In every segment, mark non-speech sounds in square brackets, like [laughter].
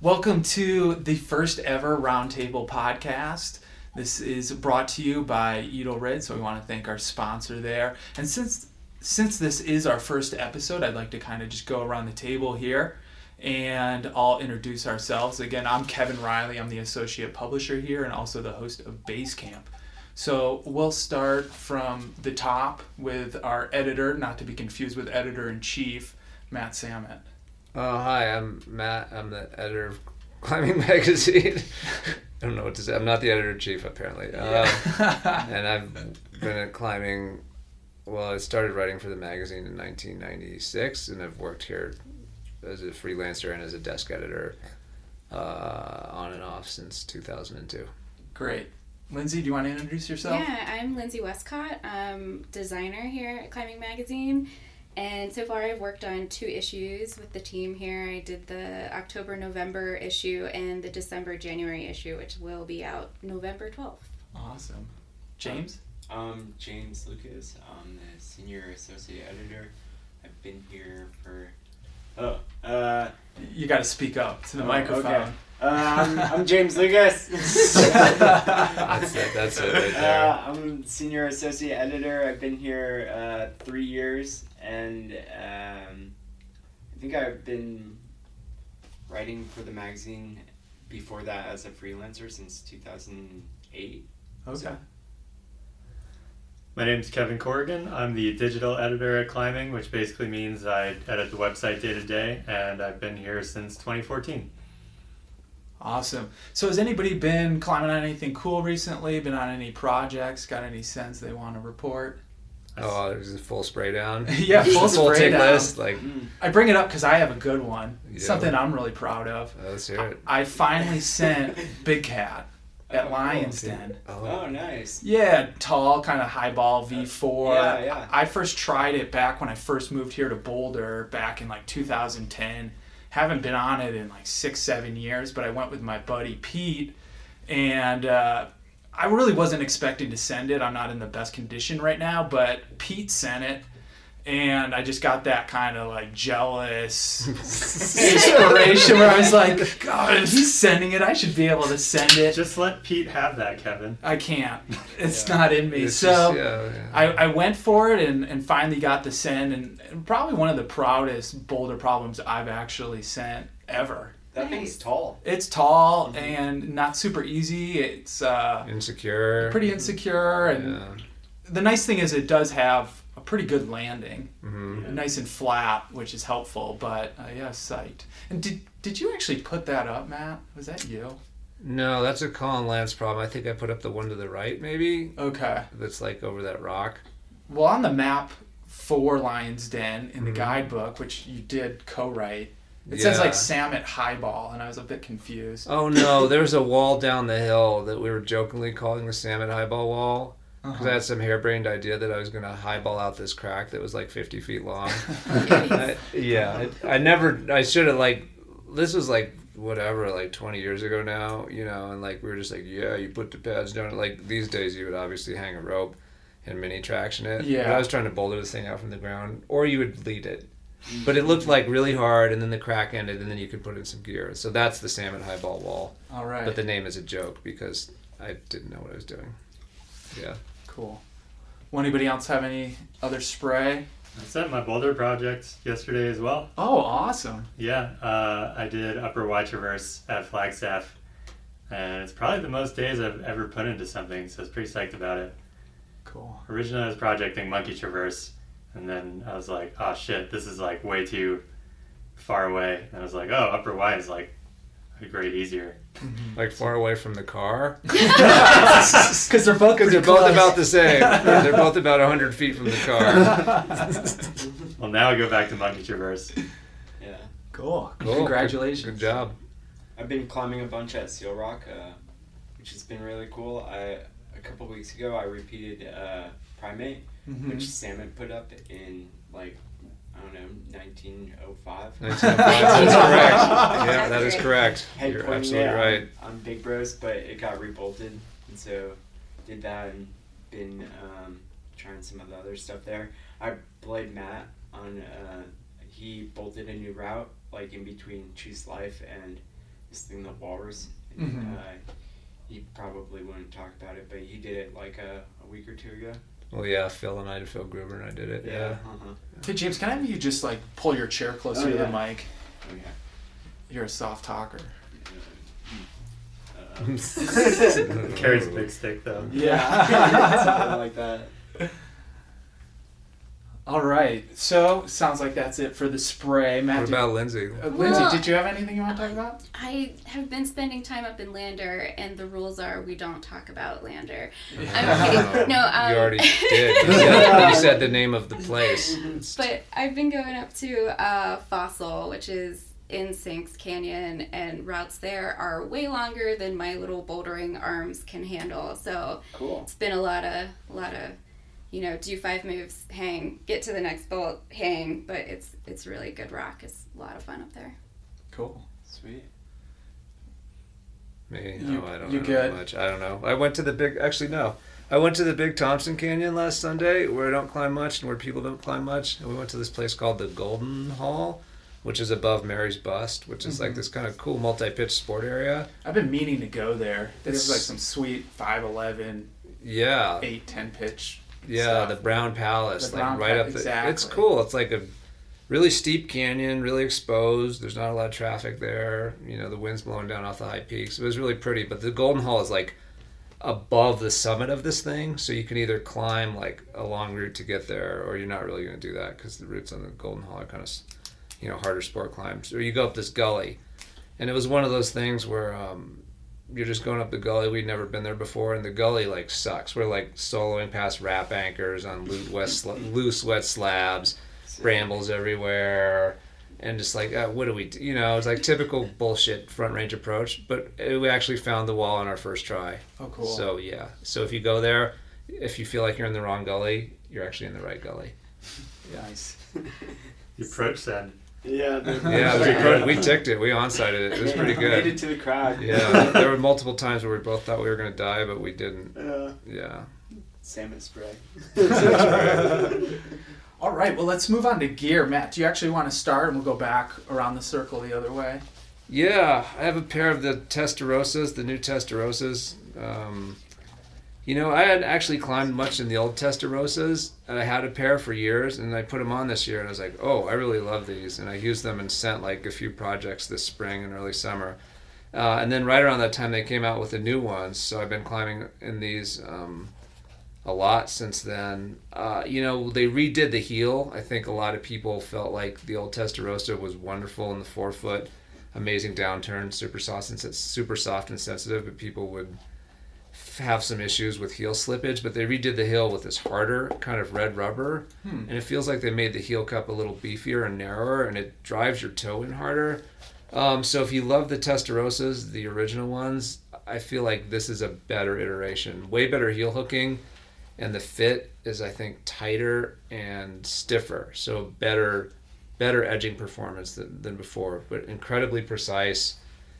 Welcome to the first ever Roundtable podcast. This is brought to you by Edelrid, so we want to thank our sponsor there. And since since this is our first episode, I'd like to kind of just go around the table here and I'll introduce ourselves. Again, I'm Kevin Riley. I'm the associate publisher here and also the host of Basecamp. So we'll start from the top with our editor, not to be confused with editor in chief, Matt Samet. Oh, hi, I'm Matt. I'm the editor of Climbing [laughs] Magazine. I don't know what to say. I'm not the editor in chief, apparently. Um, and I've been at Climbing. Well, I started writing for the magazine in 1996, and I've worked here as a freelancer and as a desk editor uh, on and off since 2002. Great. Lindsay, do you want to introduce yourself? Yeah, I'm Lindsay Westcott, um, designer here at Climbing Magazine. And so far, I've worked on two issues with the team here. I did the October November issue and the December January issue, which will be out November 12th. Awesome. James? Um, James Lucas. I'm the senior associate editor. I've been here for. Oh, uh, You got to speak up to the Oh, microphone. okay. um, I'm James Lucas. [laughs] That's it. That's it right there. Uh, I'm senior associate editor. I've been here uh, three years, and um, I think I've been writing for the magazine before that as a freelancer since 2008. Okay. My name's Kevin Corrigan. I'm the digital editor at Climbing, which basically means I edit the website day to day, and I've been here since 2014. Awesome. So, has anybody been climbing on anything cool recently? Been on any projects? Got any sense they want to report? Oh, there's a full spray down. [laughs] Yeah, full full spray tick down. list. Like, I bring it up because I have a good one. Yeah. Something I'm really proud of. uh, let's hear it. I finally sent Big Cat at Oh, Lion's cool. Den. Oh, nice. Yeah, tall, kind of highball V4. Yeah, yeah. I first tried it back when I first moved here to Boulder back in like 2010. Haven't been on it in like six, seven years, but I went with my buddy Pete, and uh, I really wasn't expecting to send it. I'm not in the best condition right now, but Pete sent it. And I just got that kind of like jealous [laughs] inspiration where I was like, God, if he's sending it, I should be able to send it. Just let Pete have that, Kevin. I can't. [laughs] It's Yeah. not in me. It's so just- yeah, yeah. I, I went for it and, and finally got the send and, and probably one of the proudest boulder problems I've actually sent ever. That thing's tall. It's tall Mm-hmm. and not super easy. It's uh, Insecure. pretty insecure and Yeah. the nice thing is it does have a pretty good landing, hmm nice and flat, which is helpful. But uh, yeah, sight. And did did you actually put that up, Matt? Was that you? No, that's a Colin Lantz problem. I think I put up the one to the right, maybe. Okay. That's like over that rock. Well, on the map for Lion's Den in the Mhm. guidebook, which you did co-write, it says Yeah. like Samet Highball, and I was a bit confused. Oh no, there was a wall down the hill that we were jokingly calling the Samet highball wall because Uh-huh. I had some harebrained idea that I was gonna highball out this crack that was like 50 feet long. [laughs] I, yeah, I, I never. I should have like. This was like whatever, like 20 years ago now, you know, and like we were just like, yeah, you put the pads down. Like these days, you would obviously hang a rope and Mini Traxion it. But Yeah. I was trying to boulder this thing out from the ground, or you would lead it. But it looked like really hard, and then the crack ended, and then you could put in some gear. So that's the Samet highball wall. All right. But the name is a joke because I didn't know what I was doing. Yeah. cool. Will anybody else have any other spray? I sent my boulder project yesterday as well. Oh, awesome. Yeah, uh, I did Upper Y Traverse at Flagstaff, and it's probably the most days I've ever put into something, so I was pretty psyched about it. Cool. Originally, I was projecting Monkey Traverse, and then I was like, oh shit, this is like way too far away. And I was like, oh, Upper Y is like a grade easier. Like far away from the car. [laughs] [laughs] Because they're both Because they're both close. about the same. [laughs] they're both about 100 feet from the car. Well, now I go back to Monkey Traverse. Yeah. Cool. Cool. Congratulations. Good, good job. I've been climbing a bunch at Seal Rock, uh, which has been really cool. I a couple weeks ago I repeated uh, Primate, Mhm. which Samet put up in like I don't know 1905. 1905. [laughs] That's correct. Yeah, that is correct. Head You're absolutely it right. On, on Big Bros, but it got rebolted, and so did that and been um, trying some of the other stuff there. I played Matt on. Uh, he bolted a new route like in between Choose Life and this thing, the Walrus. Mhm. Uh, he probably wouldn't talk about it, but he did it like a, a week or two ago. Well, yeah, Phil and I did Phil Gruber and I did it. Yeah. Uh-huh. Hey James, can I have you just like pull your chair closer Oh, to the mic? Oh yeah. You're a soft talker. [laughs] [laughs] Carries a big stick though. Yeah. [laughs] something like that. All right. So sounds like that's it for the spray. Matt, What did- about Lindsay? uh, Lindsay, Well- did you have anything you want to talk about? I have been spending time up in Lander, and the rules are we don't talk about Lander. I'm Oh, kidding. No, um, you already [laughs] did. You said, you said the name of the place. But I've been going up to uh, Fossil, which is in Sinks Canyon, and routes there are way longer than my little bouldering arms can handle. So Cool. it's been a lot of, a lot of, you know, do five moves, hang, get to the next bolt, hang. But it's it's really good rock. It's a lot of fun up there. Cool. Sweet. Me? You- no, I don't you know good? much. I don't know. I went to the big. Actually, no. I went to the Big Thompson Canyon last Sunday, where I don't climb much and where people don't climb much. And we went to this place called the Golden Hall, which is above Mary's Bust, which is like Mhm. this kind of cool multi-pitch sport area. I've been meaning to go there. There's It's- like some sweet 5'11", Yeah, 8, 10 pitch. Yeah, stuff. the Brown Palace, The like Brown right Pa- up the. It's cool. It's like a really steep canyon, really exposed. There's not a lot of traffic there. You know, the wind's blowing down off the high peaks. It was really pretty. But the Golden Hall is like above the summit of this thing, so you can either climb like a long route to get there, or you're not really going to do that because the routes on the Golden Hall are kind of, you know, harder sport climbs. Or you go up this gully, and it was one of those things where. Um, you're just going up the gully. We'd never been there before, and the gully like sucks. We're like soloing past rap anchors on loose wet, sl- loose wet slabs, brambles everywhere, and just like, uh, what do we do? You know, it's like typical bullshit front range approach. But uh, we actually found the wall on our first try. Oh, cool. So yeah. So if you go there, if you feel like you're in the wrong gully, you're actually in the right gully. [laughs] nice. [laughs] The approach then. Yeah. the- Yeah, we, pro- we ticked it. We onsight it. It was pretty good. Made it to the crowd. Yeah, there were multiple times where we both thought we were gonna die, but we didn't. Yeah. Yeah. Samet spray. [laughs] All right, well, let's move on to gear. Matt, do you actually want to start and we'll go back around the circle the other way? Yeah, I have a pair of the Testarossas, the new Testarossas. Um, you know, I had actually climbed much in the old Testarossas, and I had a pair for years, and I put them on this year, and I was like, oh, I really love these, and I used them and sent like a few projects this spring and early summer. Uh, and then right around that time, they came out with the new ones, so I've been climbing in these um, a lot since then. Uh, you know, they redid the heel. I think a lot of people felt like the old Testarossa was wonderful in the forefoot amazing downturn, super soft and super soft and sensitive, but people would have some issues with heel slippage. But they redid the heel with this harder kind of red rubber, Hmm. and it feels like they made the heel cup a little beefier and narrower, and it drives your toe in harder. Um, so if you love the Testarossas, the original ones, I feel like this is a better iteration, way better heel hooking, and the fit is I think tighter and stiffer, so better better edging performance than, than before, but incredibly precise,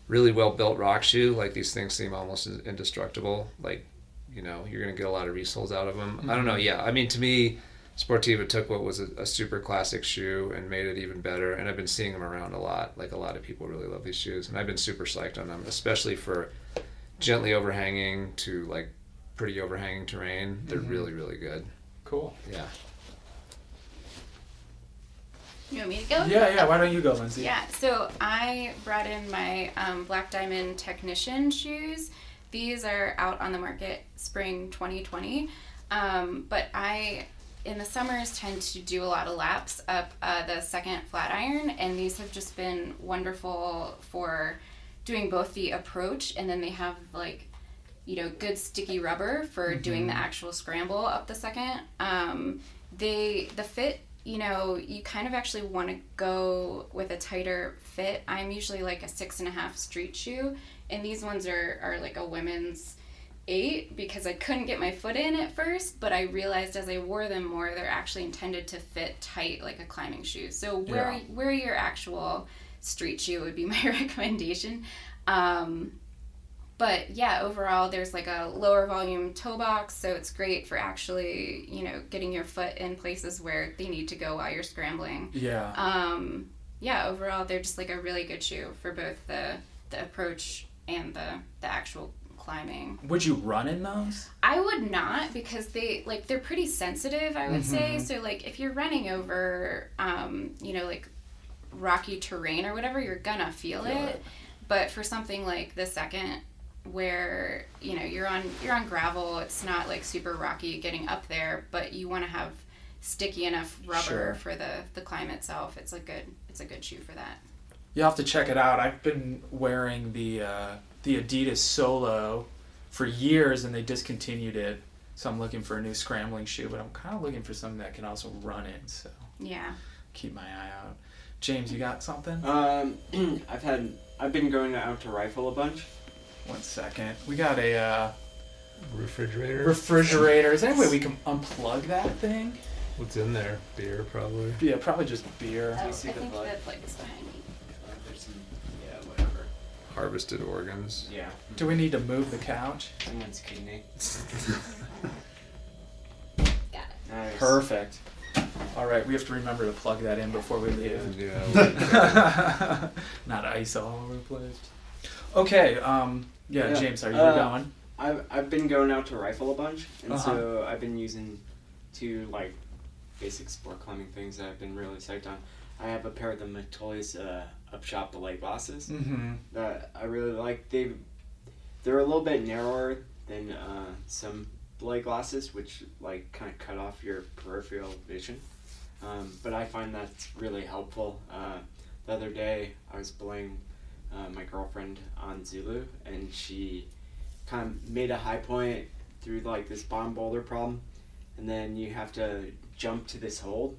really well built rock shoe. Like these things seem almost indestructible. Like, you know, you're gonna get a lot of resoles out of them. I don't know. Yeah, I mean, to me, Sportiva took what was a, a super classic shoe and made it even better. And I've been seeing them around a lot. Like a lot of people really love these shoes, and I've been super psyched on them, especially for gently overhanging to like pretty overhanging terrain. They're Mhm. really really good. Cool. Yeah. You want me to go? Yeah, yeah. Why don't you go, Lindsay? Yeah, so I brought in my um, Black Diamond Technician shoes. These are out on the market spring 2020. Um, but I, in the summers, tend to do a lot of laps up uh, the second flat iron, and these have just been wonderful for doing both the approach and then they have like you know good sticky rubber for doing the actual scramble up the second um, they the fit you know you kind of actually want to go with a tighter fit. I'm usually like a six and a half street shoe and these ones are, are like a women's eight because i couldn't get my foot in at first but i realized as i wore them more they're actually intended to fit tight like a climbing shoe. So wear, Yeah. wear your actual street shoe would be [laughs] my recommendation. Um, but yeah, overall, there's like a lower volume toe box, so it's great for actually, you know, getting your foot in places where they need to go while you're scrambling. Yeah. Um, yeah, overall, they're just like a really good shoe for both the the approach and the the actual climbing. Would you run in those? I would not because they like they're pretty sensitive. I would say Mhm. so. Like if you're running over, um, you know, like rocky terrain or whatever, you're gonna feel, Feel it. it. But for something like the second, where you know you're on you're on gravel, it's not like super rocky getting up there, but you want to have sticky enough rubber Sure. for the the climb itself. It's a good it's a good shoe for that. You have to check it out. I've been wearing the uh, the Adidas Solo for years, and they discontinued it. So I'm looking for a new scrambling shoe, but I'm kind of looking for something that can also run in. So Yeah. keep my eye out. James, you got something? Um, [clears throat] I've had I've been going out to rifle a bunch. One second. We got a uh, Refrigerator. refrigerator. Is there any way we can unplug that thing? What's in there? Beer, probably. Yeah, probably just beer. Oh, I you see the think plug? that like is behind me. There's some, yeah, whatever. Harvested organs. Yeah, Do we need to move the couch? someone's kidney. [laughs] Got it. Nice. Perfect. All right, we have to remember to plug that in before we leave. Yeah. [laughs] Not ice all over the place. Okay, um, yeah, Yeah, James, are you uh, going? I've I've been going out to rifle a bunch, and Uh-huh. so I've been using two like basic sport climbing things that I've been really psyched on. I have a pair of the Metolius uh, Upshot belay glasses Mm-hmm. that I really like. They they're a little bit narrower than uh, some belay glasses, which like kind of cut off your peripheral vision. Um, but I find that's really helpful. Uh, the other day, I was belaying uh, my girlfriend on Zulu, and she kind of made a high point through like this bottom boulder problem, and then you have to jump to this hold.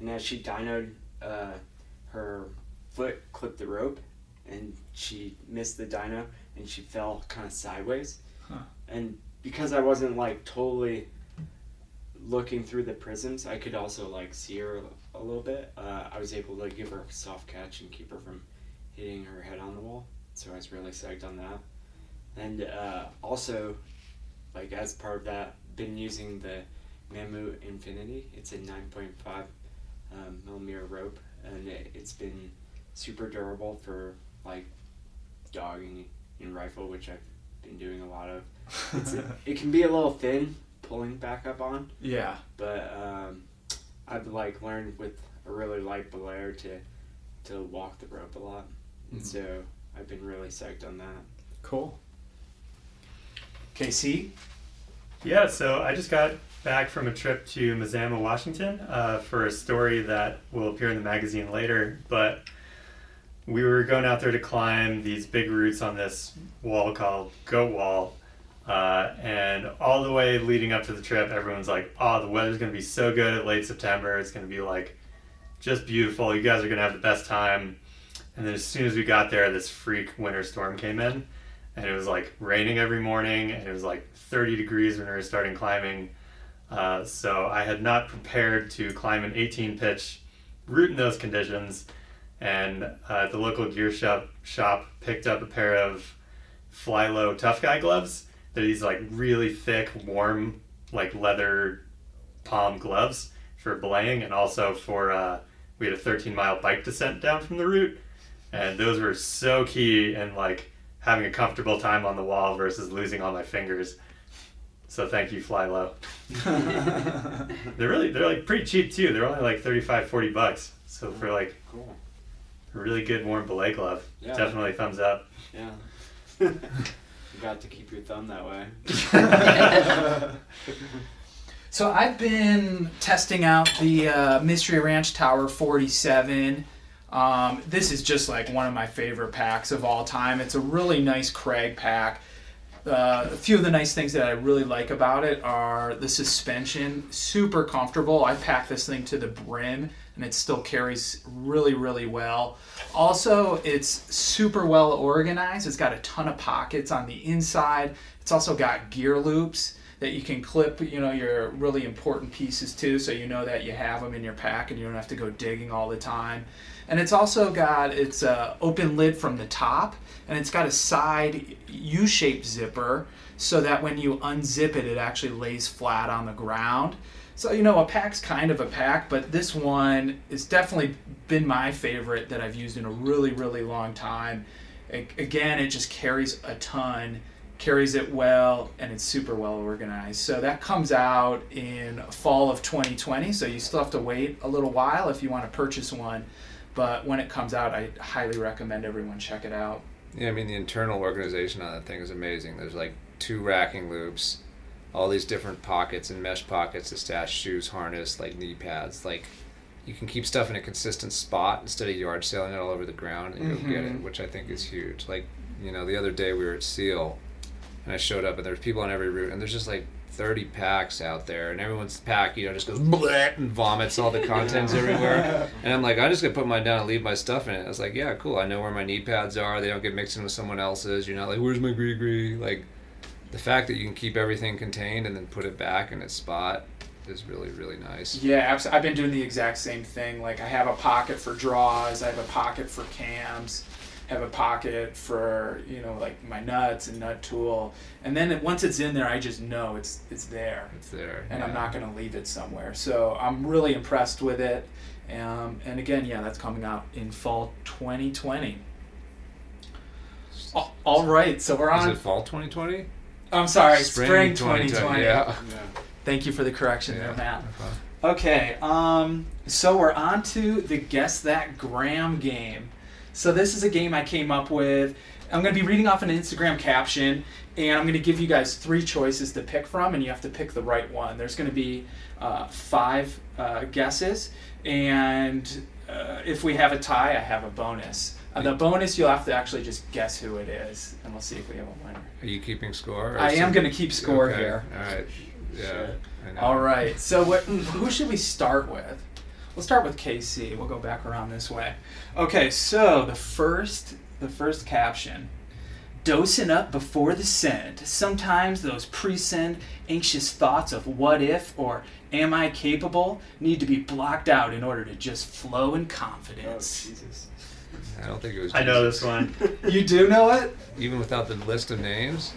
And as she dynoed, uh, her foot clipped the rope, and she missed the dyno, and she fell kind of sideways. Huh. And because I wasn't like totally looking through the prisms, I could also like see her a little bit. Uh, I was able to give her a soft catch and keep her from hitting her head on the wall. So I was really psyched on that. And uh, also, like as part of that, been using the Mammut Infinity. It's a 9.5 um, millimeter rope, and it, it's been super durable for like dogging and rifle, which I've been doing a lot of. It's [laughs] it can be a little thin pulling back up on, yeah. but um, I've like learned with a really light belayer to to walk the rope a lot, and Mhm. so I've been really psyched on that. Cool. KC? Yeah, so I just got back from a trip to Mazama, Washington, uh, for a story that will appear in the magazine later. But we were going out there to climb these big routes on this wall called Goat Wall. Uh, and all the way leading up to the trip, everyone's like, oh, the weather's going to be so good at late September. It's going to be like just beautiful. You guys are going to have the best time. And then as soon as we got there, this freak winter storm came in and it was like raining every morning and it was like 30 degrees when we were starting climbing. Uh, so i had not prepared to climb an 18 pitch route in those conditions and uh, the local gear shop shop picked up a pair of Flylow tough guy gloves. They're these like really thick warm like leather palm gloves for belaying and also for uh, we had a 13 mile bike descent down from the route and those were so key in like having a comfortable time on the wall versus losing all my fingers. So thank you, Flylow. [laughs] they're really they're like pretty cheap too. They're only like 35, 40 bucks. So for like Cool. a really good warm belay glove, Yeah. definitely thumbs up. Yeah. [laughs] you got to keep your thumb that way. [laughs] So I've been testing out the uh, Mystery Ranch Tower 47. Um, this is just like one of my favorite packs of all time. It's a really nice crag pack. Uh, a few of the nice things that I really like about it are the suspension, super comfortable. I pack this thing to the brim and it still carries really, really well. Also, it's super well organized. It's got a ton of pockets on the inside. It's also got gear loops that you can clip, you know, your really important pieces to, so you know that you have them in your pack and you don't have to go digging all the time. And it's also got its uh, open lid from the top, and it's got a side U-shaped zipper, so that when you unzip it, it actually lays flat on the ground. So you know, a pack's kind of a pack, but this one has definitely been my favorite that I've used in a really, really long time. A- again, it just carries a ton, carries it well, and it's super well organized. So that comes out in fall of 2020. So you still have to wait a little while if you want to purchase one. But when it comes out, I highly recommend everyone check it out. Yeah, I mean the internal organization on that thing is amazing. There's like two racking loops, all these different pockets and mesh pockets to stash shoes, harness, like knee pads. Like you can keep stuff in a consistent spot instead of yard sailing it all over the ground and go get it, Mhm. which I think is huge. Like you know, the other day we were at Seal, and I showed up and there's people on every route, and there's just like 30 packs out there, and everyone's pack, you know, just goes bleh [laughs] and vomits all the contents everywhere. [laughs] And I'm like, I'm just gonna put mine down and leave my stuff in it. I was like, yeah, cool. I know where my knee pads are. They don't get mixed in with someone else's. You're not like, where's my GriGri? Like, the fact that you can keep everything contained and then put it back in its spot is really, really nice. Yeah, abs- I've been doing the exact same thing. Like I have a pocket for draws, I have a pocket for cams, have a pocket for you know like my nuts and nut tool, and then it, once it's in there, I just know it's it's there, It's there. and I'm not gonna leave it somewhere. So I'm really impressed with it. Um, and again, yeah, that's coming out in fall 2020. Al- All right, so we're Is on. it fall 2020? I'm sorry, spring, 2020. Yeah. Yeah. [laughs] Thank you for the correction there, Matt. Okay. Okay, um, so we're on to the Guess That Gram game. So this is a game I came up with. I'm going to be reading off an Instagram caption, and I'm going to give you guys three choices to pick from, and you have to pick the right one. There's going to be uh, five uh, guesses, and uh, if we have a tie, I have a bonus. Uh, the bonus, you'll have to actually just guess who it is, and we'll see if we have a winner. Are you keeping score? or I am going to keep score Okay, here. All right. Yeah. I know. All right. So what? Who should we start with? We'll start with KC. We'll go back around this way. Okay. So the first, the first caption. Dosing up before the send. Sometimes those pre-send anxious thoughts of what if or am I capable need to be blocked out in order to just flow in Oh confidence. Jesus. I don't think it was. I know this one. you do know it? Even without the list of names,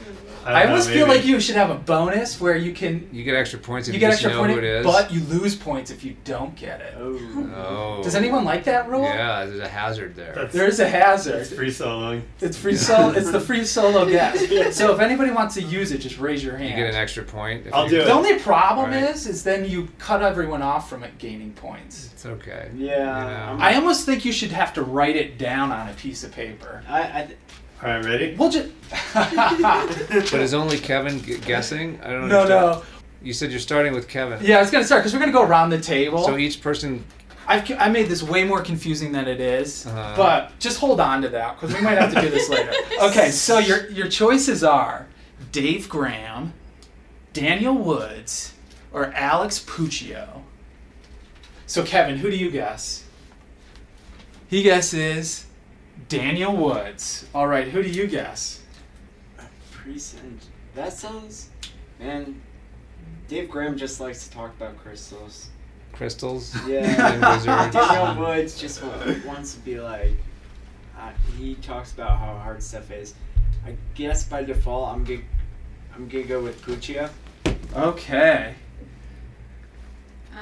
I, I, don't know, almost feel maybe. like you should have a bonus where you can you get extra points if you you, get just extra know point, who it is. but you lose points if you don't get it. Oh. oh. Does anyone like that rule? Yeah, there's a hazard there. That's- There is a hazard. It's free soloing. It's free solo. It's the free solo [laughs] guess. So if anybody wants to use it, just raise your hand. you get an extra point. If I'll you, do it. the only problem Right. is, is then you cut everyone off from it gaining points. It's okay. Yeah. You know. I almost think you should have to write it down on a piece of paper. I, I th- All right, ready? We'll just. [laughs] But is only Kevin g- guessing? I don't no, understand. no. You said you're starting with Kevin. Yeah, it's gonna start because we're gonna go around the table. So each person. I've, I made this way more confusing than it is, Uh-huh. but just hold on to that because we might have to do this later. [laughs] Okay, so your your choices are Dave Graham, Daniel Woods, or Alex Puccio. So Kevin, who do you guess? He guesses Daniel Woods. All right, who do you guess? Present. That sounds. Man, Dave Graham just likes to talk about crystals. Crystals. Yeah. [laughs] Daniel Woods just wants to be like. Uh, he talks about how hard stuff is. I guess by default, I'm gonna, I'm gonna go with Puccio. Okay.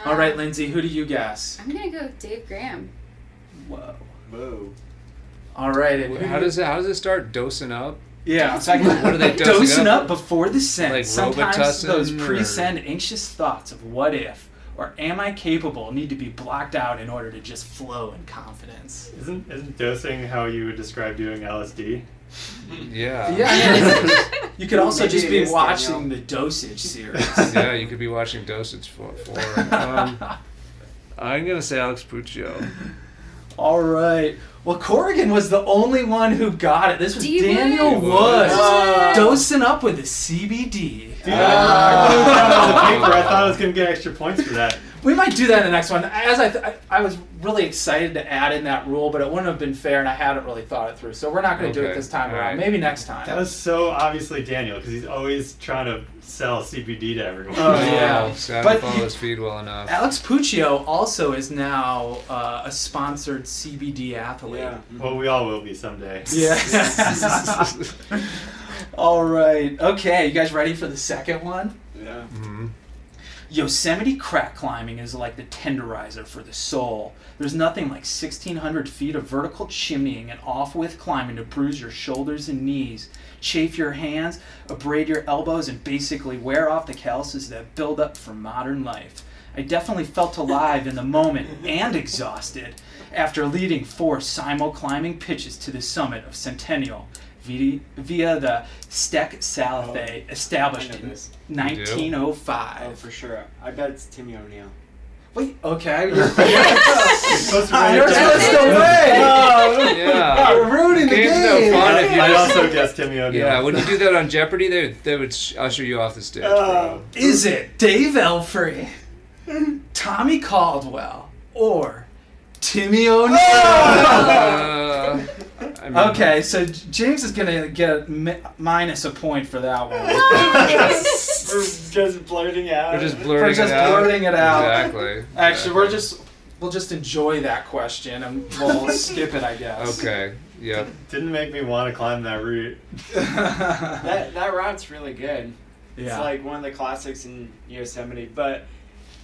All Um, right, Lindsay, who do you guess? I'm gonna go with Dave Graham. Whoa. Whoa. All right. and How does it? How does it start? Dosing up. Yeah, it's like What are they [laughs] dosing dosing up? up before the send. Like Sometimes Robitussin those pre-send anxious thoughts of what if or am I capable need to be blocked out in order to just flow in confidence. Isn't isn't dosing how you would describe doing LSD? Yeah. [laughs] Yeah, I you could also Maybe just be watching Daniel. the dosage series. [laughs] yeah, you could be watching Dosage for. for um, I'm gonna say Alex Puccio. All right. Well, Corrigan was the only one who got it. This was Do you Daniel believe- Woods Oh. dosing up with the CBD. Dude, Ah. I put it down on the paper. I thought I was gonna get extra points for that. We might do that in the next one. As I, th- I, I was really excited to add in that rule, but it wouldn't have been fair, and I hadn't really thought it through. So we're not going to do it this time all around. right. Maybe next time. That was so obviously Daniel because he's always trying to sell CBD to everyone. Oh, yeah. So I But don't follow his feed well enough. Alex Puccio also is now uh, a sponsored CBD athlete. Yeah. Well, we all will be someday. [laughs] Yeah. [laughs] All right. Okay. You guys ready for the second one? Yeah. Mhm. Yosemite crack climbing is like the tenderizer for the soul. There's nothing like 1,600 feet of vertical chimneying and off width climbing to bruise your shoulders and knees, chafe your hands, abrade your elbows, and basically wear off the calluses that build up from modern life. I definitely felt alive in the moment and exhausted after leading four simul climbing pitches to the summit of Centennial via, via the Steck Salathe established I know in this. 1905. Oh, for sure. I bet it's Timmy O'Neill. Wait, okay. You're, [laughs] You're supposed to I read don't it twist down. [laughs] Yeah. You're ruining the Game's game. no fun if you I just. also [laughs] guessed Timmy O'Neill. Yeah, when you do that on Jeopardy, they they would sh- usher you off the stage, Oh. bro. Is it Dave Allfrey, Tommy Caldwell, or Timmy O'Neill? Uh, I mean, Okay, so James is gonna get mi- minus a point for that one. [laughs] [laughs] We're just blurting out. We're just blurting We're just it out. blurting it out. Exactly. Actually, we're just we'll just enjoy that question and we'll [laughs] skip it, I guess. Okay. Yep. Didn't make me want to climb that route. that that route's really good. Yeah. It's like one of the classics in Yosemite, but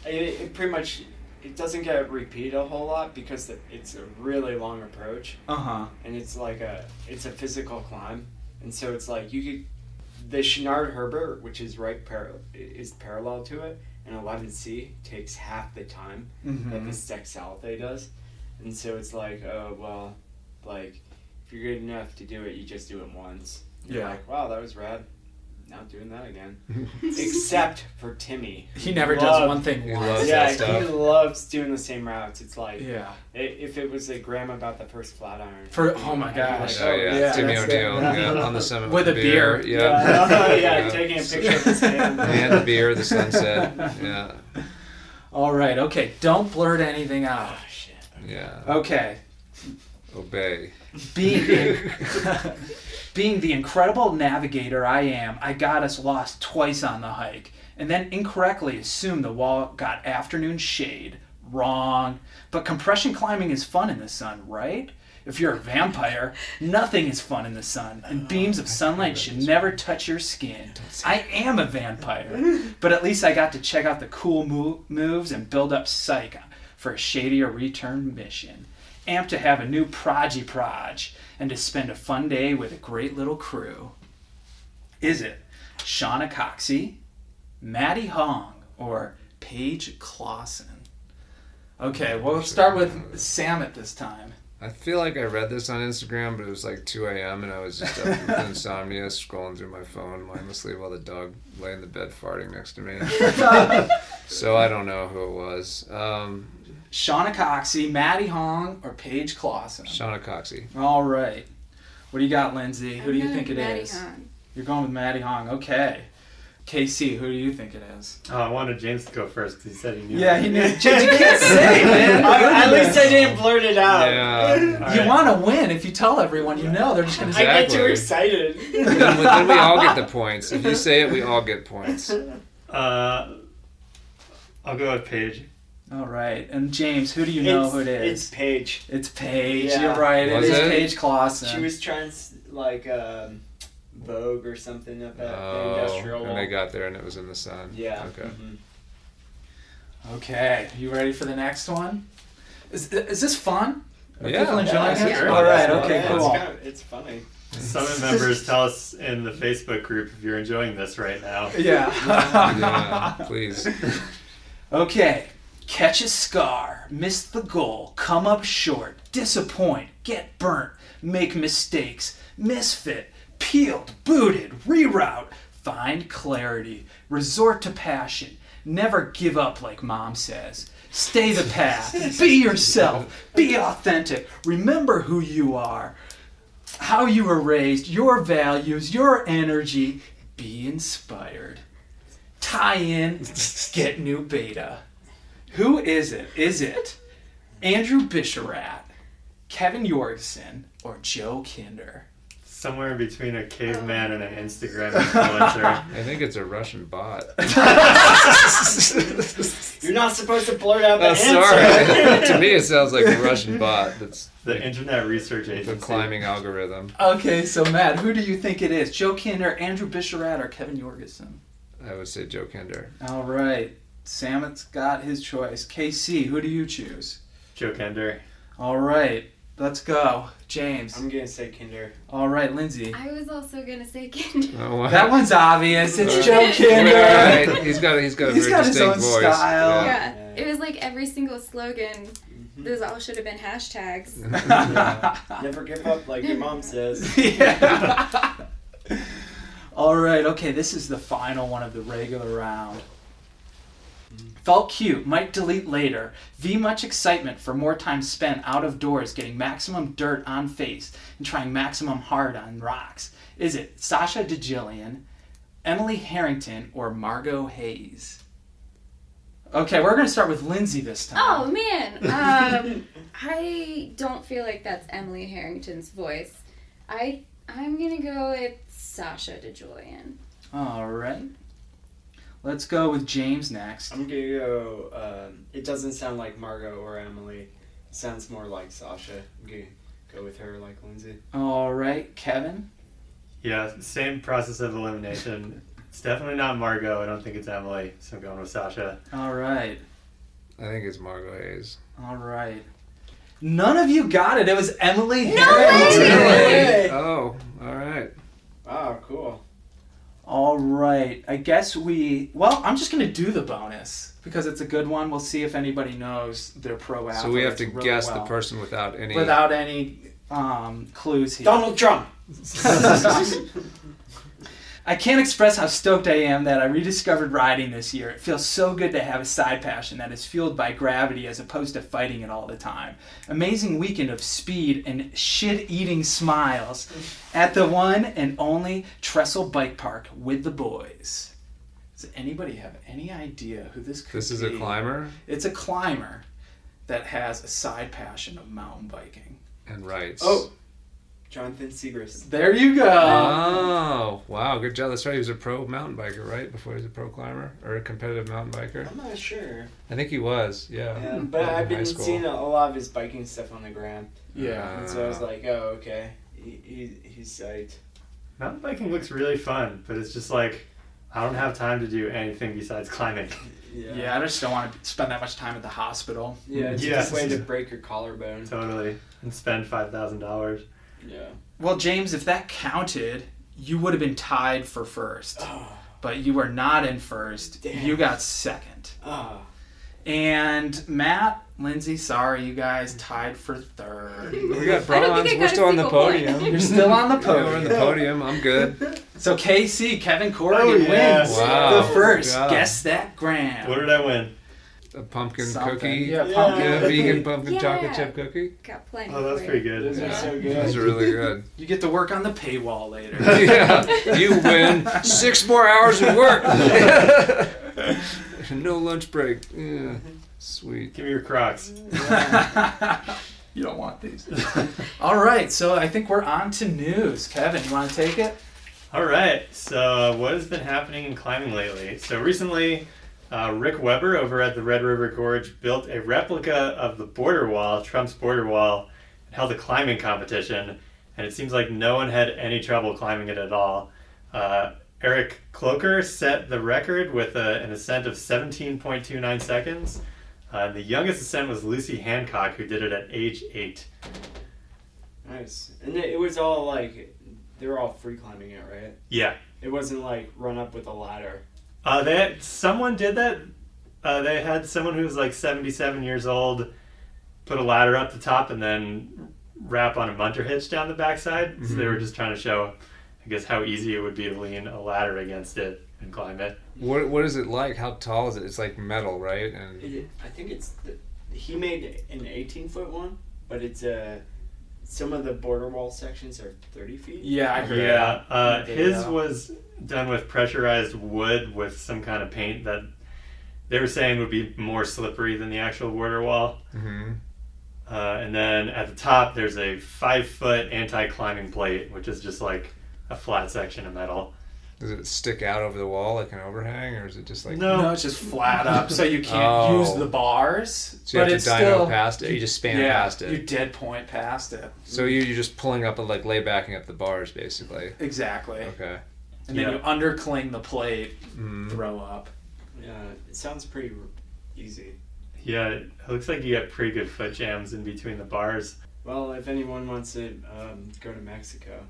it, it pretty much it doesn't get repeated a whole lot because it's a really long approach uh huh. and it's like a it's a physical climb, and so it's like you could the Chouinard Herbert, which is right par- is parallel to it, and 11C takes half the time that hmm the Steck Salathe does, and so it's like oh well, like if you're good enough to do it, you just do it once. You're Yeah. like wow that was rad. Not doing that again. [laughs] Except for Timmy. He never does Love- one thing once. loves Yeah, that stuff. he loves doing the same routes. It's like Yeah. i- if it was a gram about the first flat iron. For- oh my I'd gosh. Oh yeah, yeah, Timmy that's O'Neill. it. Yeah, on the [laughs] summit With the a beer. Yeah. Yeah, [laughs] yeah, Yeah. taking a picture of his hand. And the beer, the sunset. Yeah. All right. Okay. Don't blurt anything out. Oh shit. Yeah. Okay. Obey. Being [laughs] [laughs] being the incredible navigator I am, I got us lost twice on the hike, and then incorrectly assumed the wall got afternoon shade. Wrong. But compression climbing is fun in the sun, right? If you're a vampire, nothing is fun in the sun, and beams of sunlight should never touch your skin. I am a vampire, [laughs] but at least I got to check out the cool mo- moves and build up psych for a shadier return mission. Amped to have a new Progy Proj and to spend a fun day with a great little crew. Is it Shauna Coxsey, Maddie Hong, or Paige Claassen? Okay, well, we'll start with Samet this time. I feel like I read this on Instagram, but it was like 2 a.m. and I was just up with [laughs] insomnia, scrolling through my phone mindlessly while the dog lay in the bed farting next to me. [laughs] so I don't know who it was. Um, Shauna Coxsey, Maddie Hong, or Paige Claassen? Shauna Coxey. All right. What do you got, Lindsay? Who I'm do you going think it Maddie is? Hahn. You're going with Maddie Hong. Okay. KC, who do you think it is? Oh, I wanted James to go first because he said he knew. Yeah, it. he knew. [laughs] James, you can't say, man. [laughs] I, at least I didn't blurt it out. Yeah. [laughs] You Alright. want to win. If you tell everyone you know, they're just going to say, I get too excited. Then, we- then we all get the points. If you say it, we all get points. Uh, I'll go with Paige. All right. And James, who do you know it's, who it is? It's? Paige. It's, Paige. Yeah. You're right. Was it is it? Paige Claassen. She was trying s- like um, Vogue or something at that Oh, industrial and they got there and it was in the sun. yeah. Okay. mhm. Okay. You ready for the next one? Is, is this fun? Are Yeah. people enjoying Yeah, it? sure. All right. Okay. Yeah, Cool. It's, kind of, it's funny. Summit members, tell us in the Facebook group if you're enjoying this right now. Yeah. Yeah, please. [laughs] Okay. Catch a scar, miss the goal, come up short, disappoint, get burnt, make mistakes, misfit, peeled, booted, reroute, find clarity, resort to passion, never give up like mom says. Stay the path, be [laughs] yourself, be authentic, remember who you are, how you were raised, your values, your energy, be inspired. Tie in, get new beta. Who is it? Is it Andrew Bisharat, Kevin Jorgensen, or Joe Kinder? Somewhere between a caveman and an Instagram [laughs] influencer. I think it's a Russian bot. [laughs] You're not supposed to blurt out the Oh, answer. sorry. [laughs] to me, it sounds like a Russian bot that's the Internet Research Agency. the climbing algorithm. Okay, so Matt, who do you think it is? Joe Kinder, Andrew Bisharat, or Kevin Jorgensen? I would say Joe Kinder. All right. Samet's got his choice. KC, who do you choose? Joe Kinder. All right, let's go. James. I'm gonna say Kinder. All right, Lindsay. I was also gonna say Kinder. Oh, wow. That one's obvious. It's Uh, Joe Kinder. Right. He's got he's got a He's very got his own voice. style. Yeah, Yeah. it was like every single slogan. Mhm. Those all should have been hashtags. [laughs] Never give up, like your mom says. [laughs] yeah. [laughs] All right. Okay. This is the final one of the regular round. Felt cute. Might delete later. V much excitement for more time spent out of doors getting maximum dirt on face and trying maximum hard on rocks. Is it Sasha DiGiulian, Emily Harrington, or Margot Hayes? Okay, we're gonna start with Lindsay this time. Oh man, um, [laughs] I don't feel like that's Emily Harrington's voice. I I'm gonna go with Sasha DiGiulian. All right. Let's go with James next. I'm gonna go. Um, it doesn't sound like Margot or Emily. It sounds more like Sasha. I'm gonna go with her, like Lindsay. All right, Kevin. Yeah, same process of elimination. It's definitely not Margot. I don't think it's Emily, so I'm going with Sasha. All right. I think it's Margot Hayes. All right. None of you got it. It was Emily No Harrington. way! Oh, all right. Wow, cool. All right. I guess we. Well, I'm just gonna do the bonus because it's a good one. We'll see if anybody knows their pro athletes. So we have to really guess well. the person without any. without any um, clues here. Donald Trump. [laughs] [laughs] I can't express how stoked I am that I rediscovered riding this year. It feels so good to have a side passion that is fueled by gravity as opposed to fighting it all the time. Amazing weekend of speed and shit eating smiles at the one and only Trestle Bike Park with the boys. Does anybody have any idea who this could be? This is be? a climber It's a climber that has a side passion of mountain biking. and rides. Oh, Jonathan Siegrist. There you go. Oh, wow. Good job. That's right. He was a pro mountain biker, right? Before he was a pro climber or a competitive mountain biker. I'm not sure. I think he was. Yeah. Yeah, hmm. but In I've been school. seeing a, a lot of his biking stuff on the gram, yeah. and so I was like, oh, okay, he, he, he's psyched. Mountain biking looks really fun, but it's just like I don't have time to do anything besides climbing. Yeah. Yeah, I just don't want to spend that much time at the hospital. Yeah, it's Yes. a way to break your collarbone. Totally, and spend five thousand dollars. Yeah. Well, James, if that counted, you would have been tied for first. Oh. But you were not in first. Damn. You got second. Oh. And Matt, Lindsay, sorry, you guys tied for third. [laughs] We got I don't think bronze. I We're still on the podium. You're still on the [laughs] Yeah, we're on the podium. podium. I'm good. [laughs] So KC, Kevin Corrigan Oh, yeah. wins Wow. the first. Oh, good job. Guess that gram. What did I win? A pumpkin Something. cookie. Yeah, Yeah. pumpkin. Yeah, vegan pumpkin Yeah. chocolate chip cookie. Got plenty. Oh, that's for pretty you. good. Those are Yeah. so good. Those are really good. [laughs] You get to work on the paywall later. [laughs] yeah, you win six more hours of work. [laughs] no lunch break. Yeah, sweet. Give me your Crocs. you don't want these. All right, so I think we're on to news. Kevin, you want to take it? All right. So, what has been happening in climbing lately? So, recently, uh, Rick Weber over at the Red River Gorge built a replica of the border wall, Trump's border wall, and held a climbing competition. And it seems like no one had any trouble climbing it at all. Uh, Eric Cloker set the record with a, an ascent of 17.29 seconds. Uh, the youngest ascent was Lucy Hancock, who did it at age eight. Nice. And it, it was all like, they were all free climbing it, right? Yeah. It wasn't like run up with a ladder. Uh, they someone did that. Uh, they had someone who was like 77 years old put a ladder up the top and then rap on a munter hitch down the backside. So they Mhm. were just trying to show, I guess, how easy it would be to lean a ladder against it and climb it. What What is it like? How tall is it? It's like metal, right? And It, I think it's the, he made an 18 foot one, but it's uh, some of the border wall sections are 30 feet. Yeah, I heard Yeah, that. uh, his was done with pressurized wood with some kind of paint that they were saying would be more slippery than the actual border wall. hmm Uh, and then at the top, there's a five foot anti climbing plate, which is just like a flat section of metal. does it stick out over the wall like an overhang, or is it just like No. No, it's just flat up, so you can't [laughs] Oh. use the bars. So you but have to dyno still past it. You just span yeah, past it. You dead point past it. So you you're just pulling up and like lay backing up the bars, basically. Exactly. Okay. And then Yeah. you undercling the plate, Mm. throw up. Yeah, it sounds pretty easy. Yeah, it looks like you got pretty good foot jams in between the bars. Well, if anyone wants to um, go to Mexico,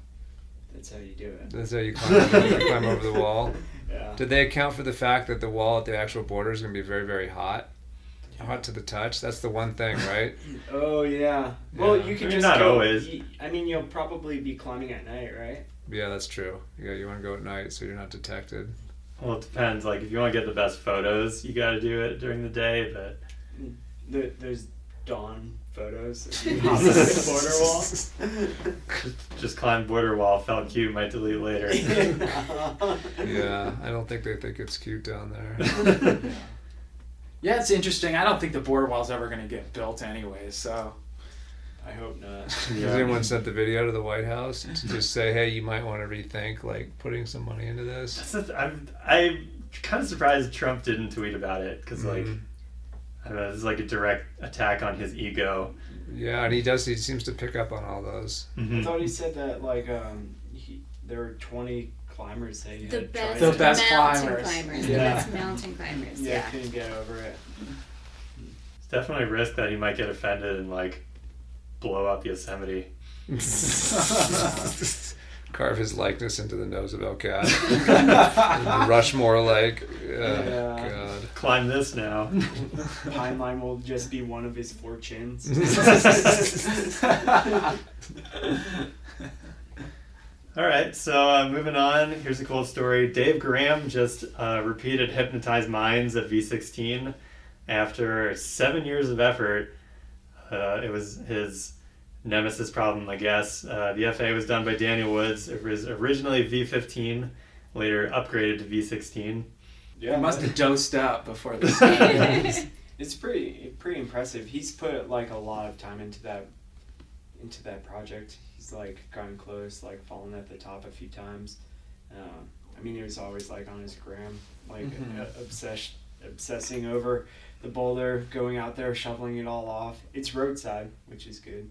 that's how you do it. That's how you climb, [laughs] climb over the wall. Yeah. Did they account for the fact that the wall at the actual border is going to be very, very hot? Hot to the touch. That's the one thing, [laughs] right? Oh yeah. Well, you can I mean, just not go. always. y- I mean, you'll probably be climbing at night, right? Yeah, that's true. Yeah, you want to go at night so you're not detected. Well, it depends. Like, if you want to get the best photos, you got to do it during the day. But mm, The, there's dawn photos [laughs] of you the border wall. just, just climb border wall. Felt cute. Might delete later. [laughs] Yeah, I don't think they think it's cute down there. [laughs] Yeah, it's interesting. I don't think the border wall's ever going to get built anyway. So I hope not. [laughs] Has anyone sent the video to the White House to just say, hey, you might want to rethink like putting some money into this? Th- I'm I'm kind of surprised Trump didn't tweet about it because like Mhm. I don't know, this is like a direct attack on his ego. Yeah, and he does. He seems to pick up on all those. I thought he said that like um he, there were 20 climbers that The best, The best mountain climbers. climbers. The Yeah. best mountain climbers. Yeah, Yeah. couldn't get over it. It's definitely a risk that he might get offended and like blow up Yosemite. [laughs] Carve his likeness into the nose of El Cap. [laughs] Rushmore like. Uh, Yeah. God. Climb this now. [laughs] Pine line will just be one of his four chins. All right, so uh, moving on. Here's a cool story. Dave Graham just uh, repeated "Hypnotized Minds" at V16 after seven years of effort. Uh, it was his nemesis problem, I guess. Uh, the FA was done by Daniel Woods. It was originally V15, later upgraded to V16. you must have dosed up before [laughs] this. It's pretty pretty impressive. He's put like a lot of time into that into that project. He's like gotten close, like fallen at the top a few times. Um, I mean, he was always like on his gram, like Mhm. uh, obsessed obsessing over the boulder, going out there shoveling it all off. It's roadside, which is good,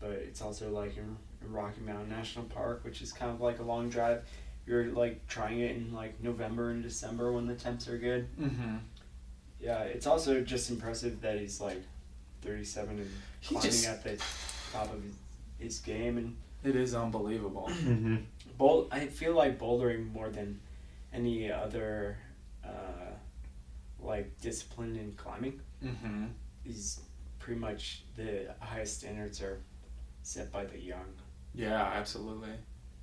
but it's also like in, in Rocky Mountain National Park, which is kind of like a long drive. You're like trying it in like November and December when the temps are good. hmm Yeah, it's also just impressive that he's like 37 and climbing just- at the top of his, his game. And It is unbelievable. [clears throat] Mm-hmm. bold, I feel like bouldering more than any other uh, like discipline in climbing hmm is pretty much the highest standards are set by the young. Yeah, absolutely.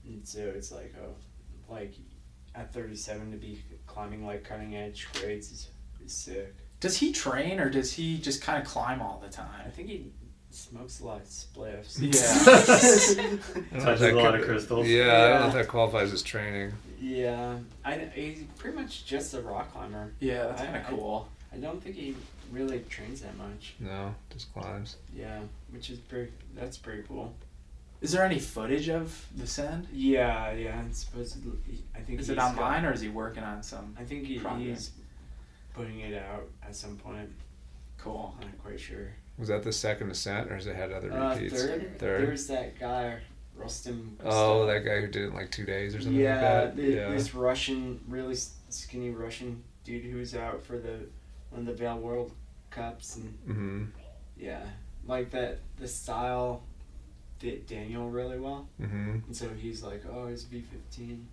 And so it's like oh, like at 37 to be climbing like cutting edge grades is, is sick. Does he train or does he just kind of climb all the time? I think he smokes a lot of spliffs. Yeah. I don't know if Touches that a lot of crystals. Yeah, I don't know if that qualifies as training. Yeah, I, he's pretty much just a rock climber. Yeah, that's kind of cool. I don't think he really trains that much. No, just climbs. Yeah, which is pretty. That's pretty cool. Is there any footage of the send? Yeah, yeah. Supposedly, I think Is he's it got- online or is he working on some? I think he, project? he's putting it out at some point. Cool. I'm not quite sure. Was that the second ascent, or has it had other Uh, repeats? third, Third. There's that guy, Rustam. Oh, that guy who did it in like two days or something yeah, like that. the- yeah. this Russian, really skinny Russian dude who was out for the one of the Vail World Cups and hmm Yeah, like that. The style fit Daniel really well, hmm and so he's like, "Oh, it's V fifteen,"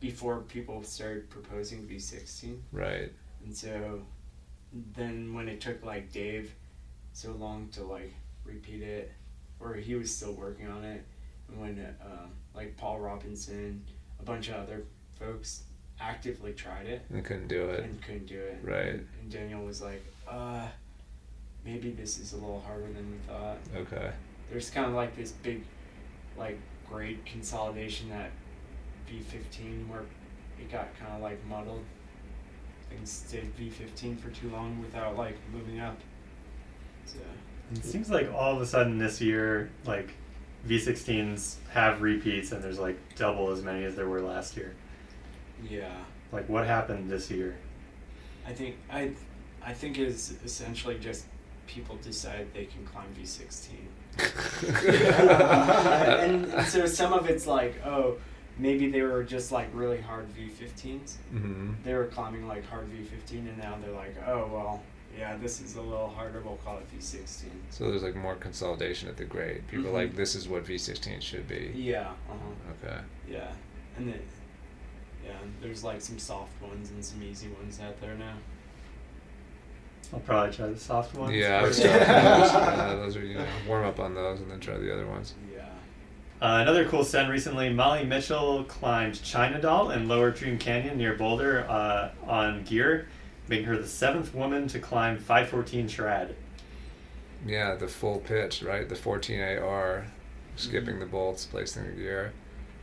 before people started proposing V sixteen, Right. and so then when it took like Dave so long to like repeat it, or he was still working on it, and when uh, like Paul Robinson, a bunch of other folks actively tried it And couldn't do it. and couldn't do it, Right. and Daniel was like, "Uh, maybe this is a little harder than we thought." Okay. there's kind of like this big like grade consolidation at V15 where it got kind of like muddled. Things stayed V15 for too long without like moving up. So It seems like all of a sudden this year, like V16s have repeats, and there's like double as many as there were last year. yeah, Like, what happened this year? I think I I think it's essentially just people decide they can climb V16. [laughs] and so some of it's like, oh, maybe they were just like really hard V15s. hmm They were climbing like hard V15, and now they're like, oh well, yeah, this is a little harder. We'll call it V16. So there's like more consolidation at the grade. People Mhm. like this is what V16 should be. Yeah. Uh huh. Okay. Yeah. And then, yeah, there's like some soft ones and some easy ones out there now. I'll probably try the soft ones. Yeah, I would first. start those. Uh, those are you know warm up on those and then try the other ones. Yeah. Uh, another cool send recently, Molly Mitchell climbed China Doll in Lower Dream Canyon near Boulder uh, on gear, making her the seventh woman to climb 514 Trad. Yeah, the full pitch, right? The 14AR, skipping the bolts, placing the gear.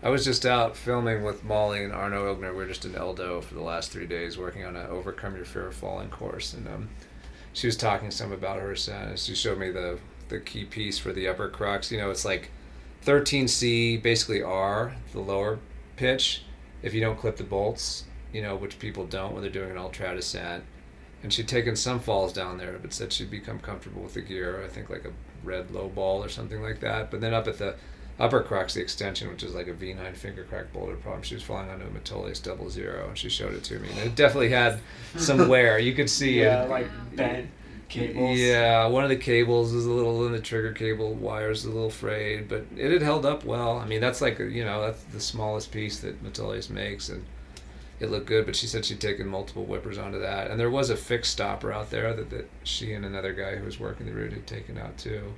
I was just out filming with Molly and Arno Ilgner. We were just in Eldo for the last three days working on an Overcome Your Fear of Falling course. And um, she was talking some about her she showed me the, the key piece for the upper crux. You know, it's like 13C, basically R, the lower pitch, if you don't clip the bolts, you know, which people don't when they're doing an ultra descent. And she'd taken some falls down there, but said she'd become comfortable with the gear. I think like a red Lowe Ball or something like that. But then up at the upper crux, the extension, which is like a V9 finger crack boulder problem, she was flying onto a Metolius double zero, and she showed it to me. And it definitely had some wear. You could see Yeah, it. like bent cables. Yeah, one of the cables was a little in the trigger cable wires a little frayed, but it had held up well. I mean, that's like you know that's the smallest piece that Metolius makes, and it looked good. But she said she'd taken multiple whippers onto that, and there was a fixed stopper out there that, that she and another guy who was working the route had taken out too.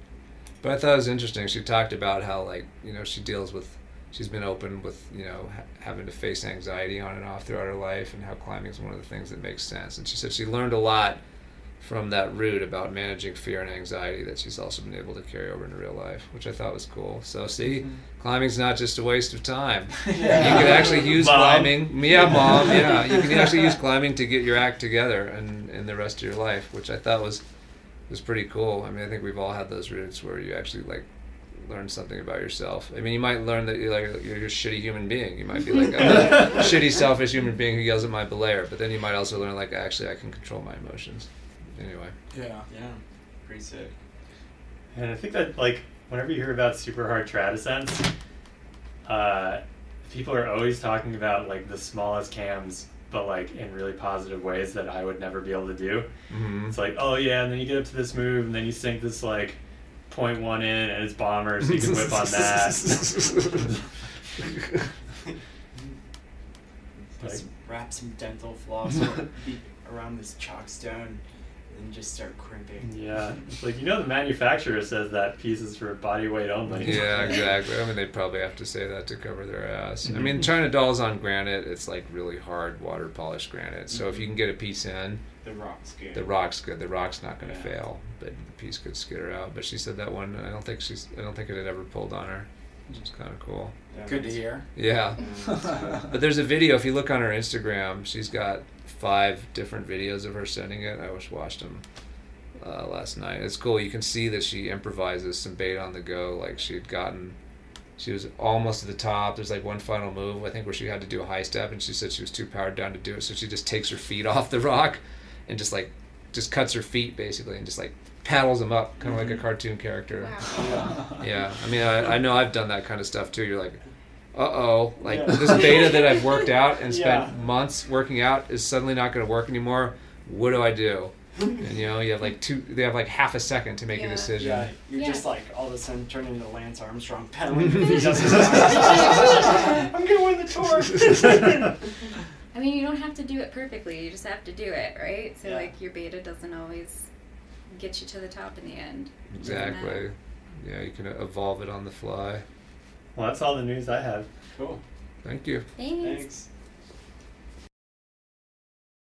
But I thought it was interesting. She talked about how like you know she deals with. She's been open with you know ha- having to face anxiety on and off throughout her life, and how climbing is one of the things that makes sense. And she said she learned a lot from that route about managing fear and anxiety that she's also been able to carry over into real life, which I thought was cool. So see, mm-hmm. climbing's not just a waste of time. [laughs] You can actually [laughs] use Mom. climbing. Yeah, [laughs] mom. Yeah, you can actually use climbing to get your act together and in the rest of your life, which I thought was was pretty cool. I mean, I think we've all had those routes where you actually like learn something about yourself. I mean, you might learn that you're like you're a shitty human being. You might be like a shitty, selfish human being who yells at my belayer, but then you might also learn like actually I can control my emotions. Anyway. Yeah. Yeah. Pretty sick. And I think that like whenever you hear about super hard trad ascents, uh, people are always talking about like the smallest cams, but like in really positive ways that I would never be able to do. Mm-hmm. It's like, oh yeah, and then you get up to this move, and then you sink this like point one in, and it's bomber, so you can whip on that. [laughs] Just wrap some dental floss [laughs] around this chockstone and just start crimping. yeah, [laughs] like you know the manufacturer says that piece is for body weight only. yeah, [laughs] exactly. I mean, they probably have to say that to cover their ass. I Mhm. mean, China Doll's on granite. It's like really hard water polished granite. So if you can get a piece in, The rock's good. the rock's good. The rock's not going to Yeah. fail, but the piece could skitter out. But she said that one. I don't think she's. I don't think it had ever pulled on her, which is kind of cool. Yeah, Good to hear. Yeah. Yeah. [laughs] [laughs] But there's a video. If you look on her Instagram, she's got five different videos of her sending it. I just watched them uh, last night. It's cool. You can see that she improvises some beta on the go. Like she had gotten, she was almost to the top. There's like one final move I think where she had to do a high step, and she said she was too powered down to do it. So she just takes her feet [laughs] off the rock, and just like, just cuts her feet basically, and just like paddles them up, kind of like a cartoon character. Wow. Yeah, I mean, I, I know I've done that kind of stuff too. You're like, uh oh, like Yeah. this beta that I've worked out and spent Yeah. months working out is suddenly not going to work anymore. What do I do? And you know, you have like two, they have like half a second to make a decision. Yeah, you're Yeah. just like all of a sudden turning into Lance Armstrong [laughs] pedaling. your feet up his arms. I'm gonna win the tour. [laughs] I mean, you don't have to do it perfectly. You just have to do it, right? So Yeah. like your beta doesn't always get you to the top in the end. Exactly. Yeah, you can evolve it on the fly. Well, that's all the news I have. cool. Thank you. Thanks. Thanks.